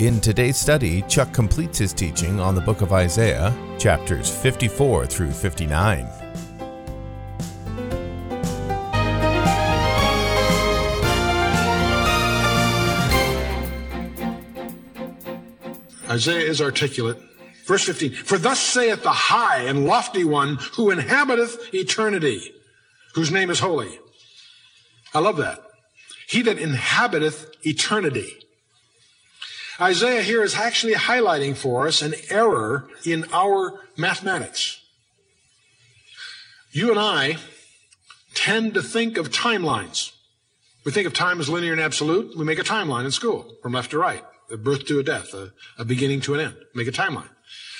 In today's study, Chuck completes his teaching on the book of Isaiah, chapters 54 through 59. Isaiah is articulate. Verse 15, For thus saith the high and lofty one who inhabiteth eternity, whose name is holy. I love that. He that inhabiteth eternity. Isaiah here is actually highlighting for us an error in our mathematics. You and I tend to think of timelines. We think of time as linear and absolute. We make a timeline in school from left to right a birth to a death, a, a beginning to an end. Make a timeline.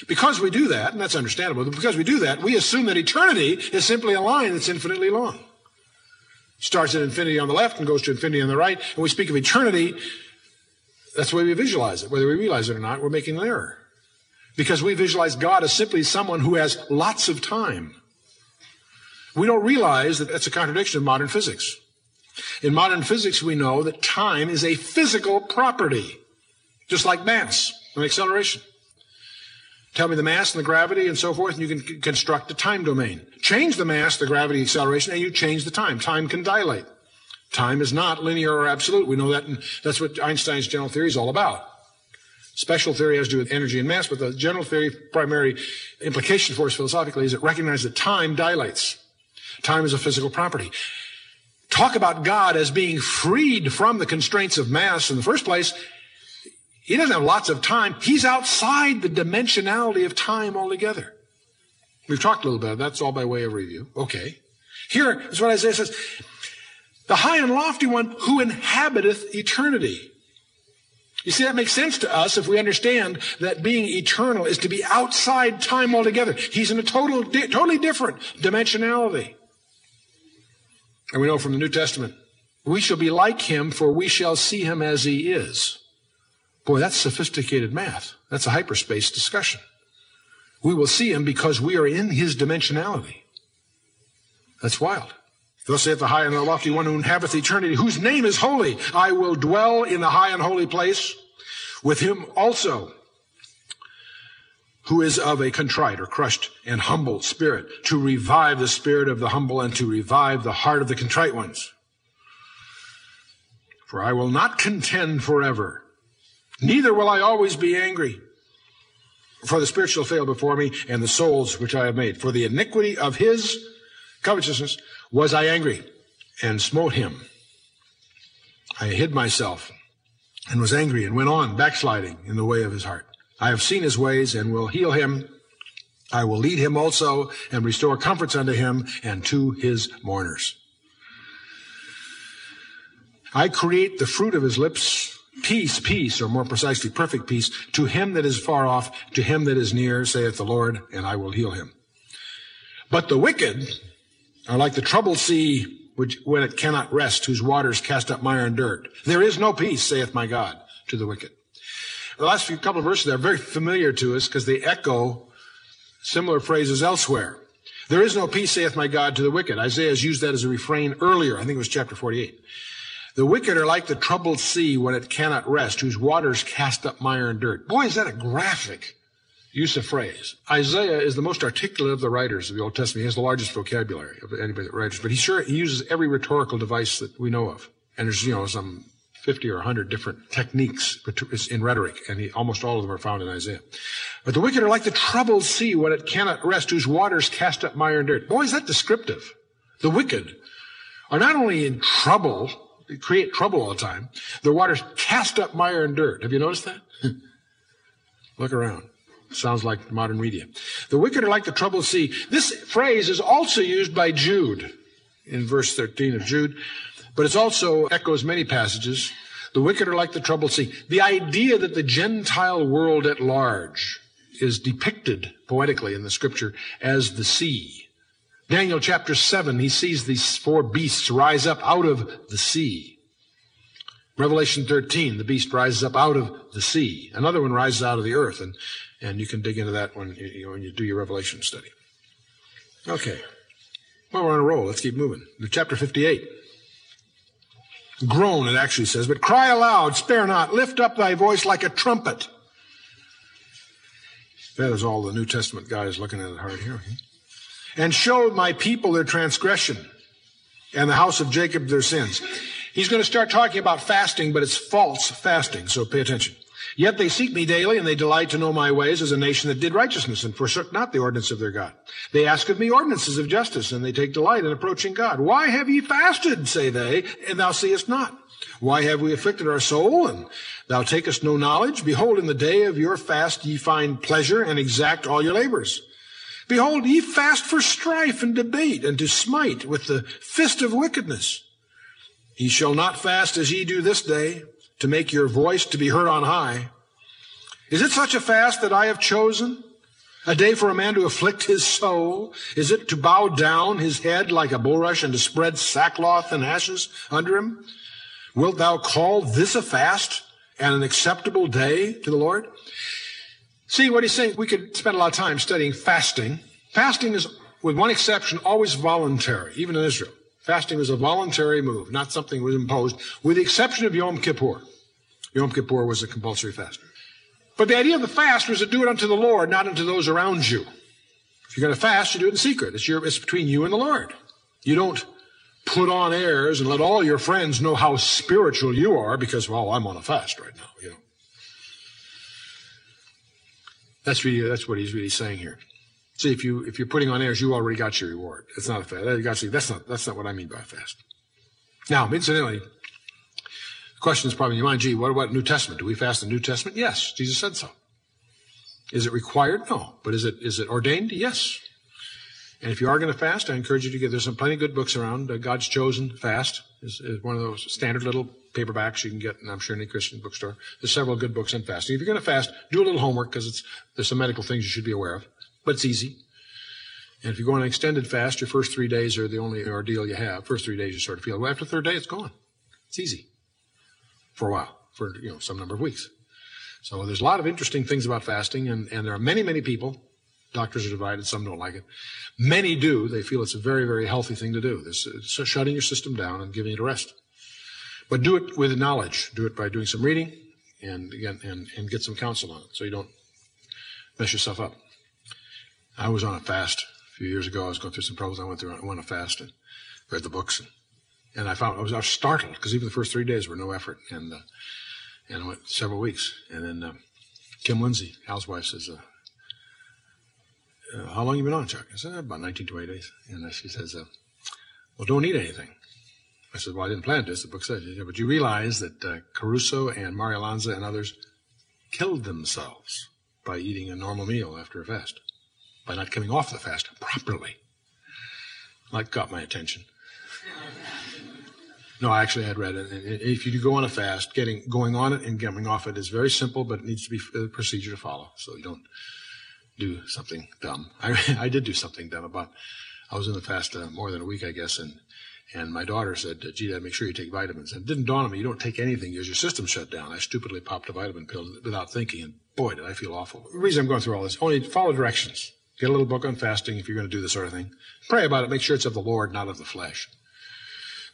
Because we do that, and that's understandable, but because we do that, we assume that eternity is simply a line that's infinitely long. Starts at infinity on the left and goes to infinity on the right, and we speak of eternity. That's the way we visualize it. Whether we realize it or not, we're making an error. Because we visualize God as simply someone who has lots of time. We don't realize that that's a contradiction of modern physics. In modern physics, we know that time is a physical property just like mass and acceleration. Tell me the mass and the gravity and so forth, and you can construct a time domain. Change the mass, the gravity, acceleration, and you change the time. Time can dilate. Time is not linear or absolute. We know that, and that's what Einstein's general theory is all about. Special theory has to do with energy and mass, but the general theory primary implication for us philosophically is it recognizes that time dilates. Time is a physical property. Talk about God as being freed from the constraints of mass in the first place. He doesn't have lots of time. He's outside the dimensionality of time altogether. We've talked a little bit. That's all by way of review. Okay. Here is what Isaiah says. The high and lofty one who inhabiteth eternity. You see, that makes sense to us if we understand that being eternal is to be outside time altogether. He's in a total, totally different dimensionality. And we know from the New Testament, we shall be like him, for we shall see him as he is. Boy, that's sophisticated math. That's a hyperspace discussion. We will see him because we are in his dimensionality. That's wild. Thus saith the high and the lofty one who inhabiteth eternity, whose name is holy. I will dwell in the high and holy place with him also, who is of a contrite or crushed and humble spirit, to revive the spirit of the humble and to revive the heart of the contrite ones. For I will not contend forever Neither will I always be angry. For the spirit shall fail before me, and the souls which I have made. For the iniquity of his covetousness was I angry, and smote him. I hid myself, and was angry, and went on backsliding in the way of his heart. I have seen his ways, and will heal him. I will lead him also, and restore comforts unto him, and to his mourners. I create the fruit of his lips, Peace, peace, or more precisely, perfect peace, to him that is far off, to him that is near, saith the Lord, and I will heal him. But the wicked are like the troubled sea, which when it cannot rest, whose waters cast up mire and dirt. There is no peace, saith my God, to the wicked. The last few couple of verses are very familiar to us because they echo similar phrases elsewhere. There is no peace, saith my God, to the wicked. Isaiah has used that as a refrain earlier. I think it was chapter 48. The wicked are like the troubled sea when it cannot rest, whose waters cast up mire and dirt. Boy, is that a graphic use of phrase. Isaiah is the most articulate of the writers of the Old Testament. He has the largest vocabulary of anybody that writes, but he sure he uses every rhetorical device that we know of. And there's, you know, some 50 or 100 different techniques in rhetoric, and he, almost all of them are found in Isaiah. But the wicked are like the troubled sea when it cannot rest, whose waters cast up mire and dirt. Boy, is that descriptive. The wicked are not only in trouble, they create trouble all the time. their waters cast up mire and dirt. Have you noticed that? Look around. Sounds like modern media. The wicked are like the troubled sea. This phrase is also used by Jude in verse 13 of Jude, but it also echoes many passages. The wicked are like the troubled sea. The idea that the Gentile world at large is depicted poetically in the scripture as the sea. Daniel chapter 7, he sees these four beasts rise up out of the sea. Revelation 13, the beast rises up out of the sea. Another one rises out of the earth, and, and you can dig into that when you, when you do your Revelation study. Okay. Well, we're on a roll. Let's keep moving. Chapter 58. Groan, it actually says, but cry aloud, spare not, lift up thy voice like a trumpet. That is all the New Testament guy is looking at it hard here. And show my people their transgression and the house of Jacob their sins. He's going to start talking about fasting, but it's false fasting, so pay attention. Yet they seek me daily, and they delight to know my ways as a nation that did righteousness and forsook not the ordinance of their God. They ask of me ordinances of justice, and they take delight in approaching God. Why have ye fasted, say they, and thou seest not? Why have we afflicted our soul, and thou takest no knowledge? Behold, in the day of your fast ye find pleasure, and exact all your labors. Behold, ye fast for strife and debate, and to smite with the fist of wickedness. Ye shall not fast as ye do this day, to make your voice to be heard on high. Is it such a fast that I have chosen? A day for a man to afflict his soul? Is it to bow down his head like a bulrush and to spread sackcloth and ashes under him? Wilt thou call this a fast and an acceptable day to the Lord? See what he's saying. We could spend a lot of time studying fasting. Fasting is, with one exception, always voluntary, even in Israel. Fasting was a voluntary move, not something that was imposed, with the exception of Yom Kippur. Yom Kippur was a compulsory fast. But the idea of the fast was to do it unto the Lord, not unto those around you. If you're going to fast, you do it in secret. It's, your, it's between you and the Lord. You don't put on airs and let all your friends know how spiritual you are because, well, I'm on a fast right now, you know. That's really, that's what he's really saying here. See, if you if you're putting on airs, you already got your reward. It's not a fast. That's not that's not what I mean by fast. Now, incidentally, the question is probably in your mind, gee, what about New Testament? Do we fast the New Testament? Yes, Jesus said so. Is it required? No. But is it is it ordained? Yes. And if you are going to fast, I encourage you to get. There's some plenty of good books around. Uh, God's Chosen Fast is, is, one of those standard little paperbacks you can get, and I'm sure in any Christian bookstore. There's several good books on fasting. If you're going to fast, do a little homework because it's there's some medical things you should be aware of but it's easy. And if you go on an extended fast, your first three days are the only ordeal you have. First three days you sort of feel. Well, after the third day, it's gone. It's easy for a while, for you know some number of weeks. So there's a lot of interesting things about fasting, and, and there are many, many people. Doctors are divided. Some don't like it. Many do. They feel it's a very, very healthy thing to do. This is shutting your system down and giving it a rest. But do it with knowledge. Do it by doing some reading, and again, and, and get some counsel on it, so you don't mess yourself up. I was on a fast a few years ago. I was going through some problems. I went through I went on a fast and read the books, and, and I found I was, I was startled because even the first three days were no effort, and uh, and I went several weeks, and then uh, Kim Lindsey, Hal's wife, says, uh, uh, "How long you been on, Chuck?" I said, "About 19, 20 days," and she says, uh, "Well, don't eat anything." I said, "Well, I didn't plan this." The book says, yeah, "But you realize that uh, Caruso and Mario Lanza and others killed themselves by eating a normal meal after a fast." By not coming off the fast properly. That got my attention. No, I actually had read it. If you do go on a fast, getting going on it and coming off it is very simple, but it needs to be a procedure to follow. So you don't do something dumb. I, I did do something dumb about. I was in the fast uh, more than a week, I guess, and and my daughter said, "Gee, Dad, make sure you take vitamins." And it didn't dawn on me. You don't take anything because your system shut down. I stupidly popped a vitamin pill without thinking, and boy, did I feel awful. The reason I'm going through all this only follow directions. Get a little book on fasting if you're going to do this sort of thing. Pray about it. Make sure it's of the Lord, not of the flesh.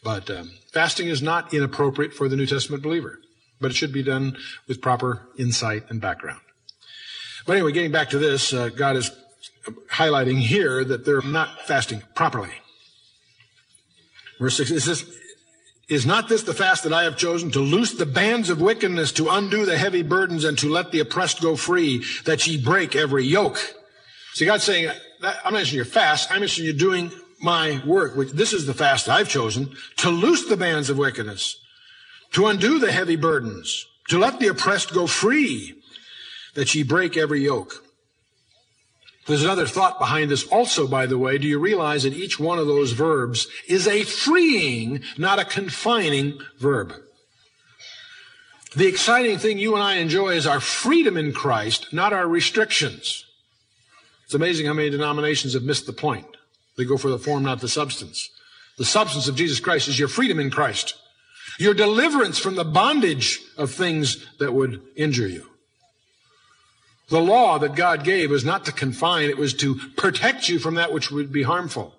But um, fasting is not inappropriate for the New Testament believer, but it should be done with proper insight and background. But anyway, getting back to this, uh, God is highlighting here that they're not fasting properly. Verse 6 is this, is not this the fast that I have chosen to loose the bands of wickedness, to undo the heavy burdens, and to let the oppressed go free, that ye break every yoke? See, God's saying, I'm not mentioning your fast. I'm mentioning you doing my work. Which, this is the fast I've chosen to loose the bands of wickedness, to undo the heavy burdens, to let the oppressed go free, that ye break every yoke. There's another thought behind this also, by the way. Do you realize that each one of those verbs is a freeing, not a confining verb? The exciting thing you and I enjoy is our freedom in Christ, not our restrictions. It's amazing how many denominations have missed the point. They go for the form, not the substance. The substance of Jesus Christ is your freedom in Christ, your deliverance from the bondage of things that would injure you. The law that God gave was not to confine, it was to protect you from that which would be harmful.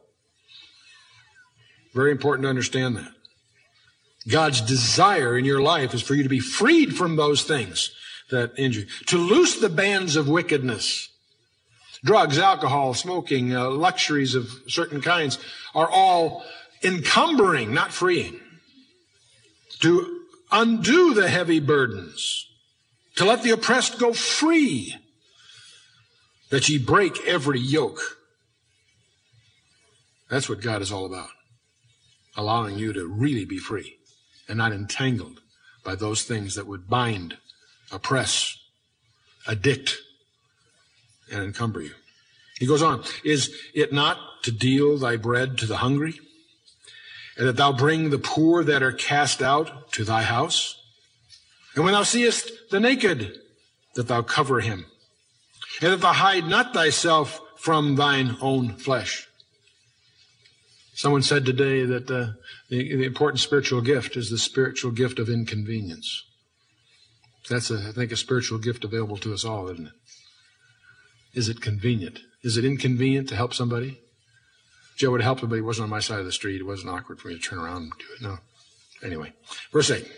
Very important to understand that. God's desire in your life is for you to be freed from those things that injure you, to loose the bands of wickedness. Drugs, alcohol, smoking, uh, luxuries of certain kinds are all encumbering, not freeing. To undo the heavy burdens to let the oppressed go free, that ye break every yoke. That's what God is all about. Allowing you to really be free and not entangled by those things that would bind, oppress, addict, and encumber you. He goes on, is it not to deal thy bread to the hungry? And that thou bring the poor that are cast out to thy house? And when thou seest the naked, that thou cover him, and that thou hide not thyself from thine own flesh. Someone said today that uh, the, the, important spiritual gift is the spiritual gift of inconvenience. That's, a, I think, a spiritual gift available to us all, isn't it? Is it convenient? Is it inconvenient to help somebody? Joe would help but he wasn't on my side of the street. It wasn't awkward for me to turn around and do it. No. Anyway, verse 8.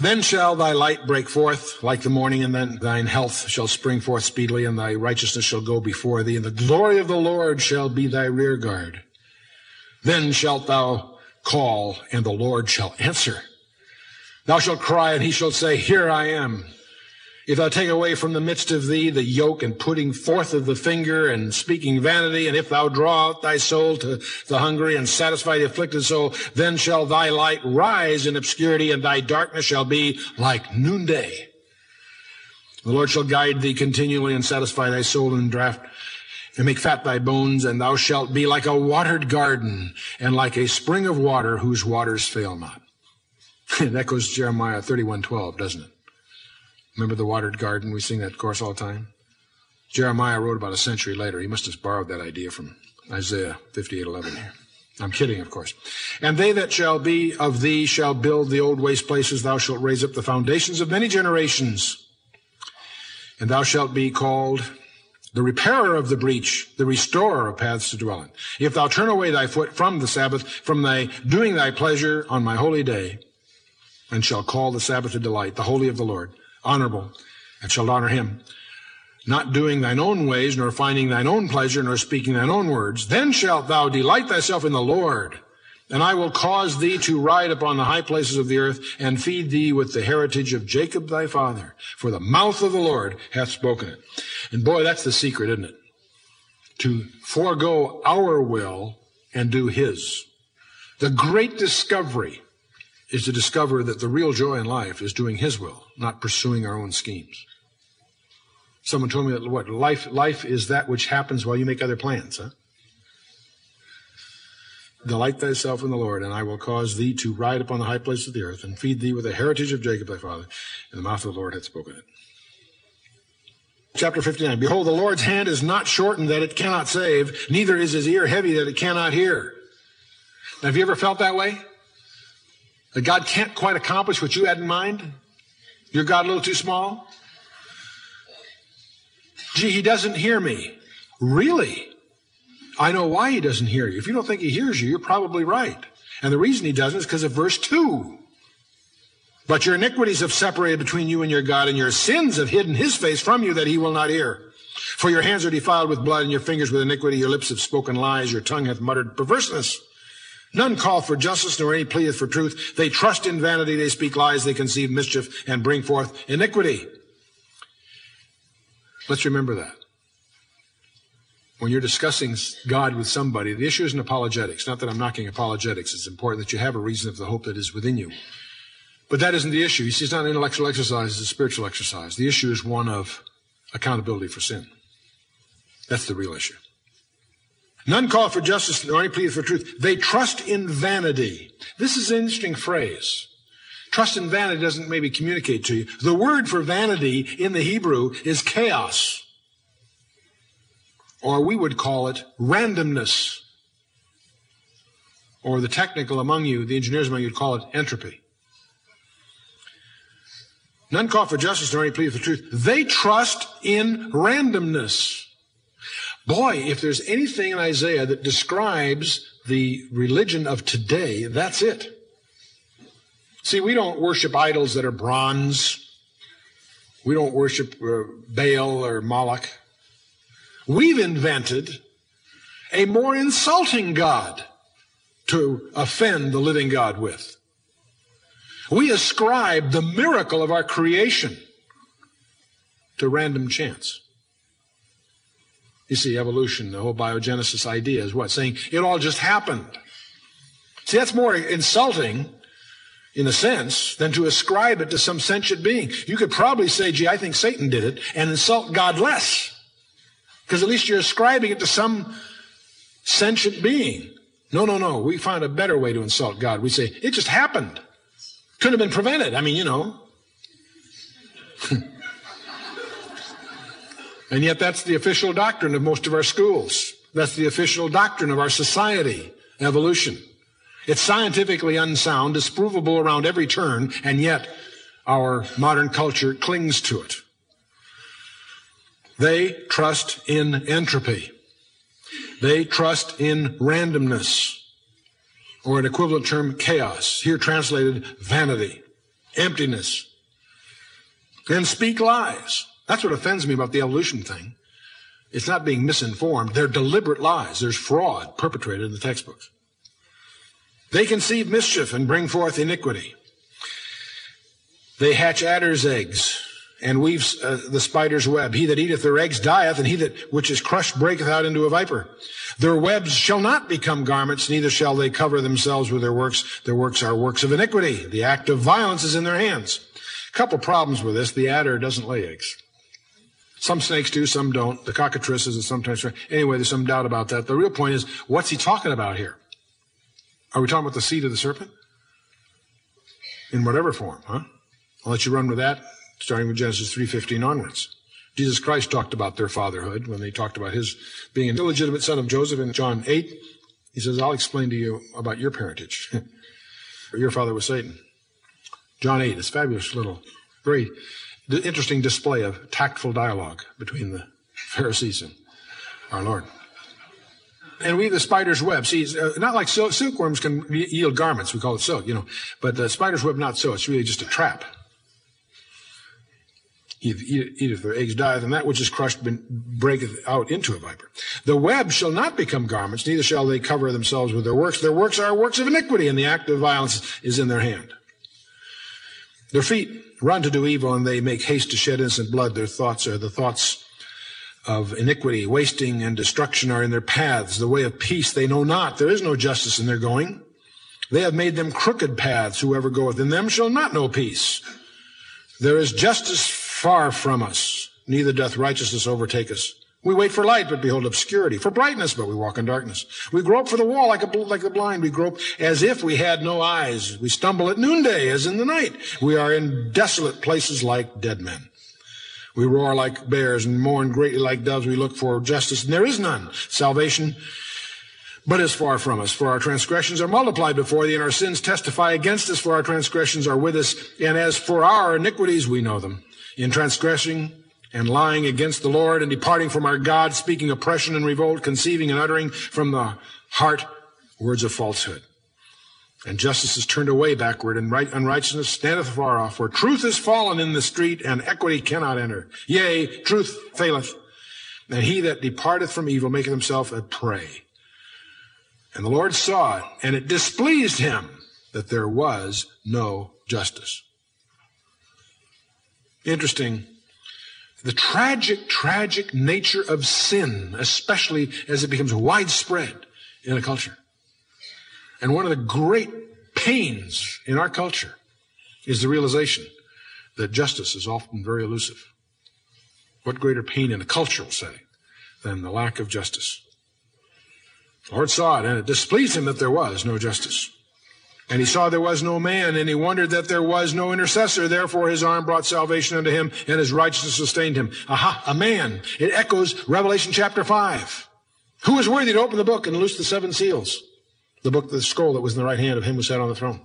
Then shall thy light break forth like the morning, and then thine health shall spring forth speedily, and thy righteousness shall go before thee, and the glory of the Lord shall be thy rear guard. Then shalt thou call, and the Lord shall answer. Thou shalt cry, and he shall say, Here I am. If thou take away from the midst of thee the yoke and putting forth of the finger and speaking vanity, and if thou draw out thy soul to the hungry and satisfy the afflicted soul, then shall thy light rise in obscurity and thy darkness shall be like noonday. The Lord shall guide thee continually and satisfy thy soul in draught and make fat thy bones, and thou shalt be like a watered garden and like a spring of water whose waters fail not. And that goes Jeremiah 31:12, doesn't it? Remember the watered garden? We sing that chorus all the time. Jeremiah wrote about a century later. He must have borrowed that idea from Isaiah 58:11 here. I'm kidding, of course. And they that shall be of thee shall build the old waste places. Thou shalt raise up the foundations of many generations. And thou shalt be called the repairer of the breach, the restorer of paths to dwell in. If thou turn away thy foot from the Sabbath, from thy doing thy pleasure on my holy day, and shall call the Sabbath a delight, the holy of the Lord, honorable, and shalt honor him, not doing thine own ways, nor finding thine own pleasure, nor speaking thine own words, then shalt thou delight thyself in the Lord. And I will cause thee to ride upon the high places of the earth, and feed thee with the heritage of Jacob thy father. For the mouth of the Lord hath spoken it. And boy, that's the secret, isn't it? To forego our will and do his. The great discovery is to discover that the real joy in life is doing His will, not pursuing our own schemes. Someone told me that what life life is that which happens while you make other plans, huh? Delight thyself in the Lord, and I will cause thee to ride upon the high places of the earth, and feed thee with the heritage of Jacob thy father. And the mouth of the Lord hath spoken it. Chapter 59. Behold, the Lord's hand is not shortened that it cannot save, neither is his ear heavy that it cannot hear. Now, have you ever felt that way? That God can't quite accomplish what you had in mind? Your God a little too small? Gee, he doesn't hear me. Really? I know why he doesn't hear you. If you don't think he hears you, you're probably right. And the reason he doesn't is because of verse 2. But your iniquities have separated between you and your God, and your sins have hidden his face from you that he will not hear. For your hands are defiled with blood, and your fingers with iniquity, your lips have spoken lies, your tongue hath muttered perverseness. None call for justice, nor any pleadeth for truth. They trust in vanity, they speak lies, they conceive mischief, and bring forth iniquity. Let's remember that. When you're discussing God with somebody, the issue isn't apologetics. Not that I'm knocking apologetics. It's important that you have a reason of the hope that is within you. But that isn't the issue. You see, it's not an intellectual exercise, it's a spiritual exercise. The issue is one of accountability for sin. That's the real issue. None call for justice, nor any plea for truth. They trust in vanity. This is an interesting phrase. Trust in vanity doesn't maybe communicate to you. The word for vanity in the Hebrew is chaos or we would call it randomness. Or the technical among you, the engineers among you, would call it entropy. None call for justice nor any plea for truth. They trust in randomness. Boy, if there's anything in Isaiah that describes the religion of today, that's it. See, we don't worship idols that are bronze. We don't worship uh, Baal or Moloch. We've invented a more insulting God to offend the living God with. We ascribe the miracle of our creation to random chance. You see, evolution, the whole biogenesis idea is what? Saying it all just happened. See, that's more insulting in a sense than to ascribe it to some sentient being. You could probably say, gee, I think Satan did it and insult God less. Because at least you're ascribing it to some sentient being. No, no, no. We find a better way to insult God. We say, it just happened. Couldn't have been prevented. I mean, you know. and yet that's the official doctrine of most of our schools. That's the official doctrine of our society, evolution. It's scientifically unsound, disprovable around every turn, and yet our modern culture clings to it. They trust in entropy. They trust in randomness, or an equivalent term, chaos, here translated vanity, emptiness, and speak lies. That's what offends me about the evolution thing. It's not being misinformed. They're deliberate lies. There's fraud perpetrated in the textbooks. They conceive mischief and bring forth iniquity. They hatch adder's eggs and weaves uh, the spider's web. He that eateth their eggs dieth, and he that which is crushed breaketh out into a viper. Their webs shall not become garments, neither shall they cover themselves with their works. Their works are works of iniquity. The act of violence is in their hands. A couple problems with this. The adder doesn't lay eggs. Some snakes do, some don't. The cockatrices is sometimes. Anyway, there's some doubt about that. The real point is, what's he talking about here? Are we talking about the seed of the serpent? In whatever form, huh? I'll let you run with that starting with Genesis 3.15 onwards. Jesus Christ talked about their fatherhood when they talked about his being an illegitimate son of Joseph in John 8. He says, I'll explain to you about your parentage. your father was Satan. John 8 is fabulous little, very interesting display of tactful dialogue between the Pharisees and our Lord. And we the spider's web. See, uh, not like silk, silkworms can yield garments. We call it silk, you know. But the spider's web, not so. It's really just a trap eateth their eggs dieth, and that which is crushed breaketh out into a viper. The web shall not become garments, neither shall they cover themselves with their works. Their works are works of iniquity, and the act of violence is in their hand. Their feet run to do evil, and they make haste to shed innocent blood. Their thoughts are the thoughts of iniquity, wasting and destruction are in their paths. The way of peace they know not. There is no justice in their going. They have made them crooked paths. Whoever goeth in them shall not know peace. There is justice far from us, neither doth righteousness overtake us. We wait for light, but behold obscurity, for brightness, but we walk in darkness. We grope for the wall like, a, like the blind. We grope as if we had no eyes. We stumble at noonday as in the night. We are in desolate places like dead men. We roar like bears and mourn greatly like doves. We look for justice, and there is none. Salvation, but is far from us. For our transgressions are multiplied before thee, and our sins testify against us, for our transgressions are with us. And as for our iniquities, we know them in transgressing and lying against the Lord and departing from our God, speaking oppression and revolt, conceiving and uttering from the heart words of falsehood. And justice is turned away backward, and right unrighteousness standeth far off. For truth is fallen in the street, and equity cannot enter. Yea, truth faileth, and he that departeth from evil maketh himself a prey. And the Lord saw it, and it displeased him that there was no justice. Interesting. The tragic, tragic nature of sin, especially as it becomes widespread in a culture. And one of the great pains in our culture is the realization that justice is often very elusive. What greater pain in a cultural setting than the lack of justice? The Lord saw it, and it displeased him that there was no justice. And he saw there was no man, and he wondered that there was no intercessor. Therefore his arm brought salvation unto him, and his righteousness sustained him. Aha, a man. It echoes Revelation chapter 5. Who is worthy to open the book and loose the seven seals? The book, the scroll that was in the right hand of him who sat on the throne.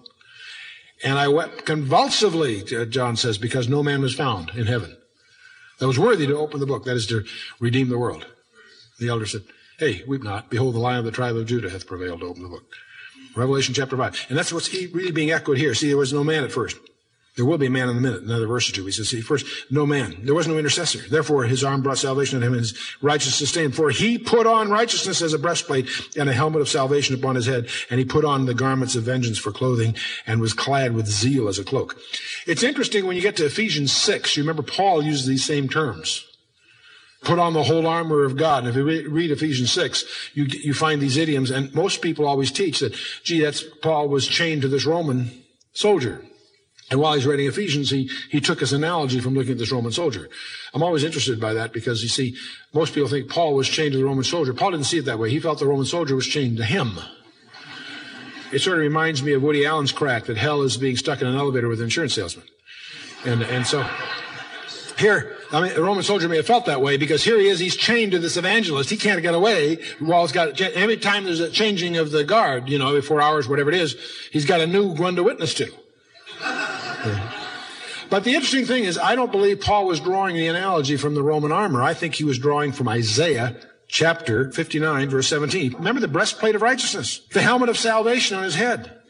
And I wept convulsively, uh, John says, because no man was found in heaven that was worthy to open the book, that is to redeem the world. The elder said, Hey, weep not. Behold, the lion of the tribe of Judah hath prevailed to open the book. Revelation chapter 5. And that's what's really being echoed here. See, there was no man at first. There will be a man in a minute, another verse or two. He says, see, first, no man. There was no intercessor. Therefore, his arm brought salvation on him and his righteousness sustained. For he put on righteousness as a breastplate and a helmet of salvation upon his head. And he put on the garments of vengeance for clothing and was clad with zeal as a cloak. It's interesting when you get to Ephesians 6, you remember Paul uses these same terms. Put on the whole armor of God. And if you read Ephesians 6, you, you find these idioms. And most people always teach that, gee, that's Paul was chained to this Roman soldier. And while he's writing Ephesians, he, he took his analogy from looking at this Roman soldier. I'm always interested by that because you see, most people think Paul was chained to the Roman soldier. Paul didn't see it that way. He felt the Roman soldier was chained to him. It sort of reminds me of Woody Allen's crack that hell is being stuck in an elevator with an insurance salesman. And, and so here, I mean, the Roman soldier may have felt that way because here he is, he's chained to this evangelist. He can't get away he's got, every time there's a changing of the guard, you know, every four hours, whatever it is, he's got a new one to witness to. But the interesting thing is, I don't believe Paul was drawing the analogy from the Roman armor. I think he was drawing from Isaiah chapter 59, verse 17. Remember the breastplate of righteousness, the helmet of salvation on his head.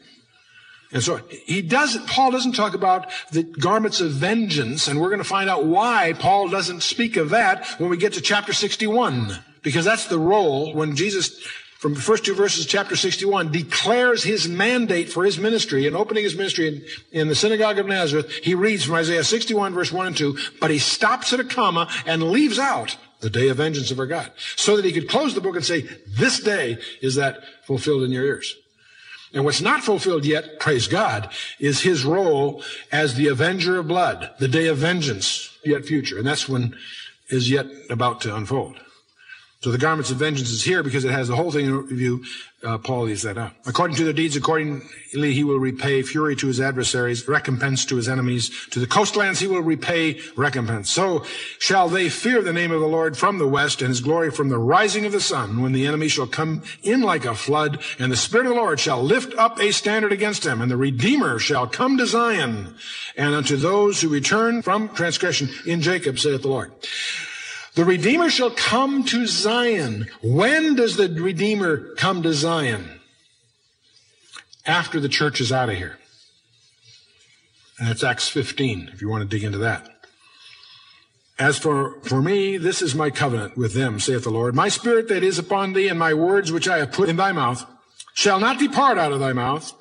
And so he doesn't, Paul doesn't talk about the garments of vengeance, and we're going to find out why Paul doesn't speak of that when we get to chapter 61. Because that's the role when Jesus from the first two verses, chapter 61, declares his mandate for his ministry and opening his ministry in, in, the synagogue of Nazareth. He reads from Isaiah 61 verse 1 and 2, but he stops at a comma and leaves out the day of vengeance of our God so that he could close the book and say, this day is that fulfilled in your ears. And what's not fulfilled yet, praise God, is his role as the avenger of blood, the day of vengeance yet future. And that's when is yet about to unfold. So the garments of vengeance is here because it has the whole thing in review. Uh, Paul leaves that out. According to their deeds, accordingly he will repay fury to his adversaries, recompense to his enemies. To the coastlands he will repay recompense. So shall they fear the name of the Lord from the west and his glory from the rising of the sun when the enemy shall come in like a flood and the Spirit of the Lord shall lift up a standard against him and the Redeemer shall come to Zion and unto those who return from transgression in Jacob, saith the Lord. The Redeemer shall come to Zion. When does the Redeemer come to Zion? After the church is out of here. And that's Acts 15, if you want to dig into that. As for, for me, this is my covenant with them, saith the Lord. My spirit that is upon thee and my words which I have put in thy mouth shall not depart out of thy mouth,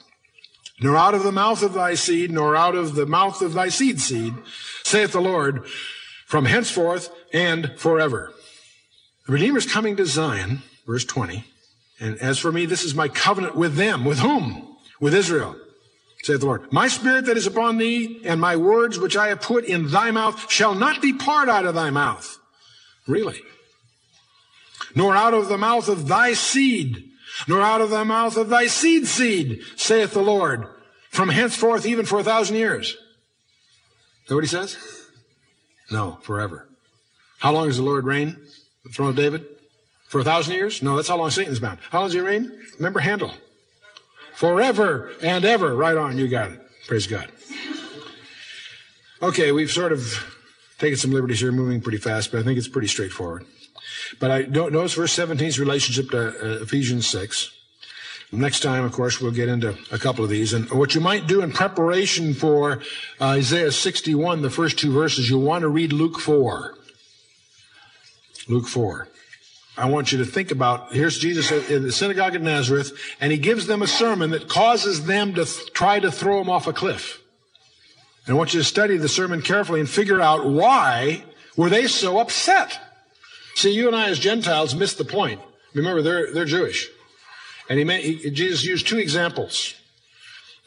nor out of the mouth of thy seed, nor out of the mouth of thy seed seed, saith the Lord, from henceforth and forever. The Redeemer is coming to Zion, verse 20. And as for me, this is my covenant with them. With whom? With Israel, saith the Lord. My spirit that is upon thee and my words which I have put in thy mouth shall not depart out of thy mouth. Really. Nor out of the mouth of thy seed, nor out of the mouth of thy seed seed, saith the Lord, from henceforth even for a thousand years. Is that what he says? No, forever. How long does the Lord reign? The throne of David? For a thousand years? No, that's how long Satan's bound. How long does he reign? Remember Handel. Forever and ever. Right on, you got it. Praise God. Okay, we've sort of taken some liberties here, moving pretty fast, but I think it's pretty straightforward. But I don't notice verse 17's relationship to uh, Ephesians 6. Next time, of course, we'll get into a couple of these. And what you might do in preparation for uh, Isaiah 61, the first two verses, you'll want to read Luke 4. Luke 4. I want you to think about, here's Jesus in the synagogue at Nazareth, and he gives them a sermon that causes them to th- try to throw him off a cliff. And I want you to study the sermon carefully and figure out why were they so upset. See, you and I as Gentiles missed the point. Remember, they're, they're Jewish. And he, made, he, Jesus used two examples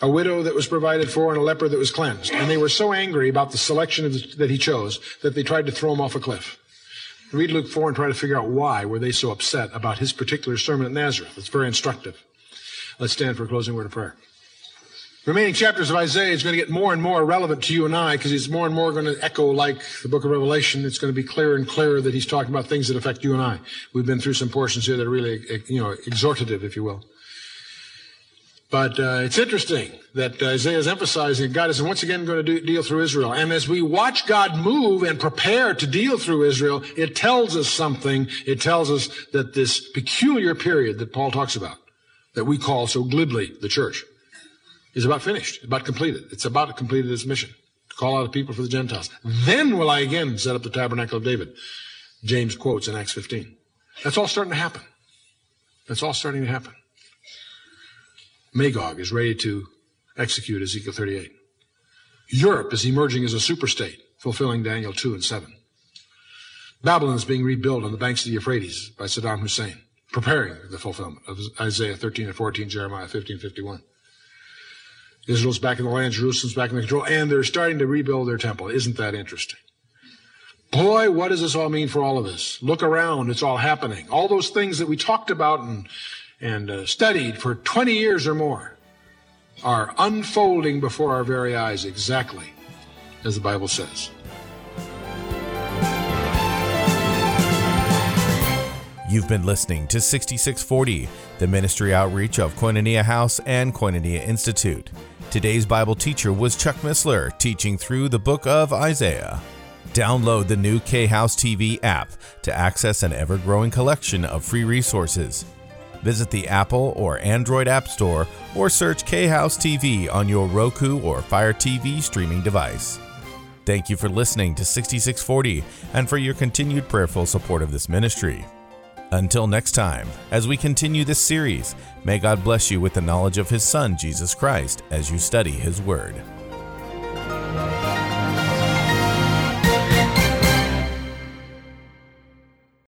a widow that was provided for and a leper that was cleansed. And they were so angry about the selection the, that he chose that they tried to throw him off a cliff. Read Luke 4 and try to figure out why were they so upset about his particular sermon at Nazareth. It's very instructive. Let's stand for a closing word of prayer. remaining chapters of Isaiah is going to get more and more relevant to you and I because it's more and more going to echo like the book of Revelation. It's going to be clearer and clearer that he's talking about things that affect you and I. We've been through some portions here that are really, you know, exhortative, if you will. But uh, it's interesting that Isaiah is emphasizing God is once again going to do, deal through Israel. And as we watch God move and prepare to deal through Israel, it tells us something. It tells us that this peculiar period that Paul talks about, that we call so glibly the church, is about finished, about completed. It's about to complete its mission, to call out a people for the Gentiles. Then will I again set up the tabernacle of David. James quotes in Acts 15. That's all starting to happen. That's all starting to happen. Magog is ready to execute Ezekiel 38. Europe is emerging as a superstate, fulfilling Daniel 2 and 7. Babylon is being rebuilt on the banks of the Euphrates by Saddam Hussein, preparing the fulfillment of Isaiah 13 and 14, Jeremiah 15 51. Israel's back in the land, Jerusalem's back in the control, and they're starting to rebuild their temple. Isn't that interesting? Boy, what does this all mean for all of us? Look around, it's all happening. All those things that we talked about and and uh, studied for 20 years or more are unfolding before our very eyes exactly as the Bible says. You've been listening to 6640, the ministry outreach of Koinonia House and Koinonia Institute. Today's Bible teacher was Chuck Missler, teaching through the book of Isaiah. Download the new K House TV app to access an ever growing collection of free resources. Visit the Apple or Android App Store or search K House TV on your Roku or Fire TV streaming device. Thank you for listening to 6640 and for your continued prayerful support of this ministry. Until next time, as we continue this series, may God bless you with the knowledge of His Son, Jesus Christ, as you study His Word.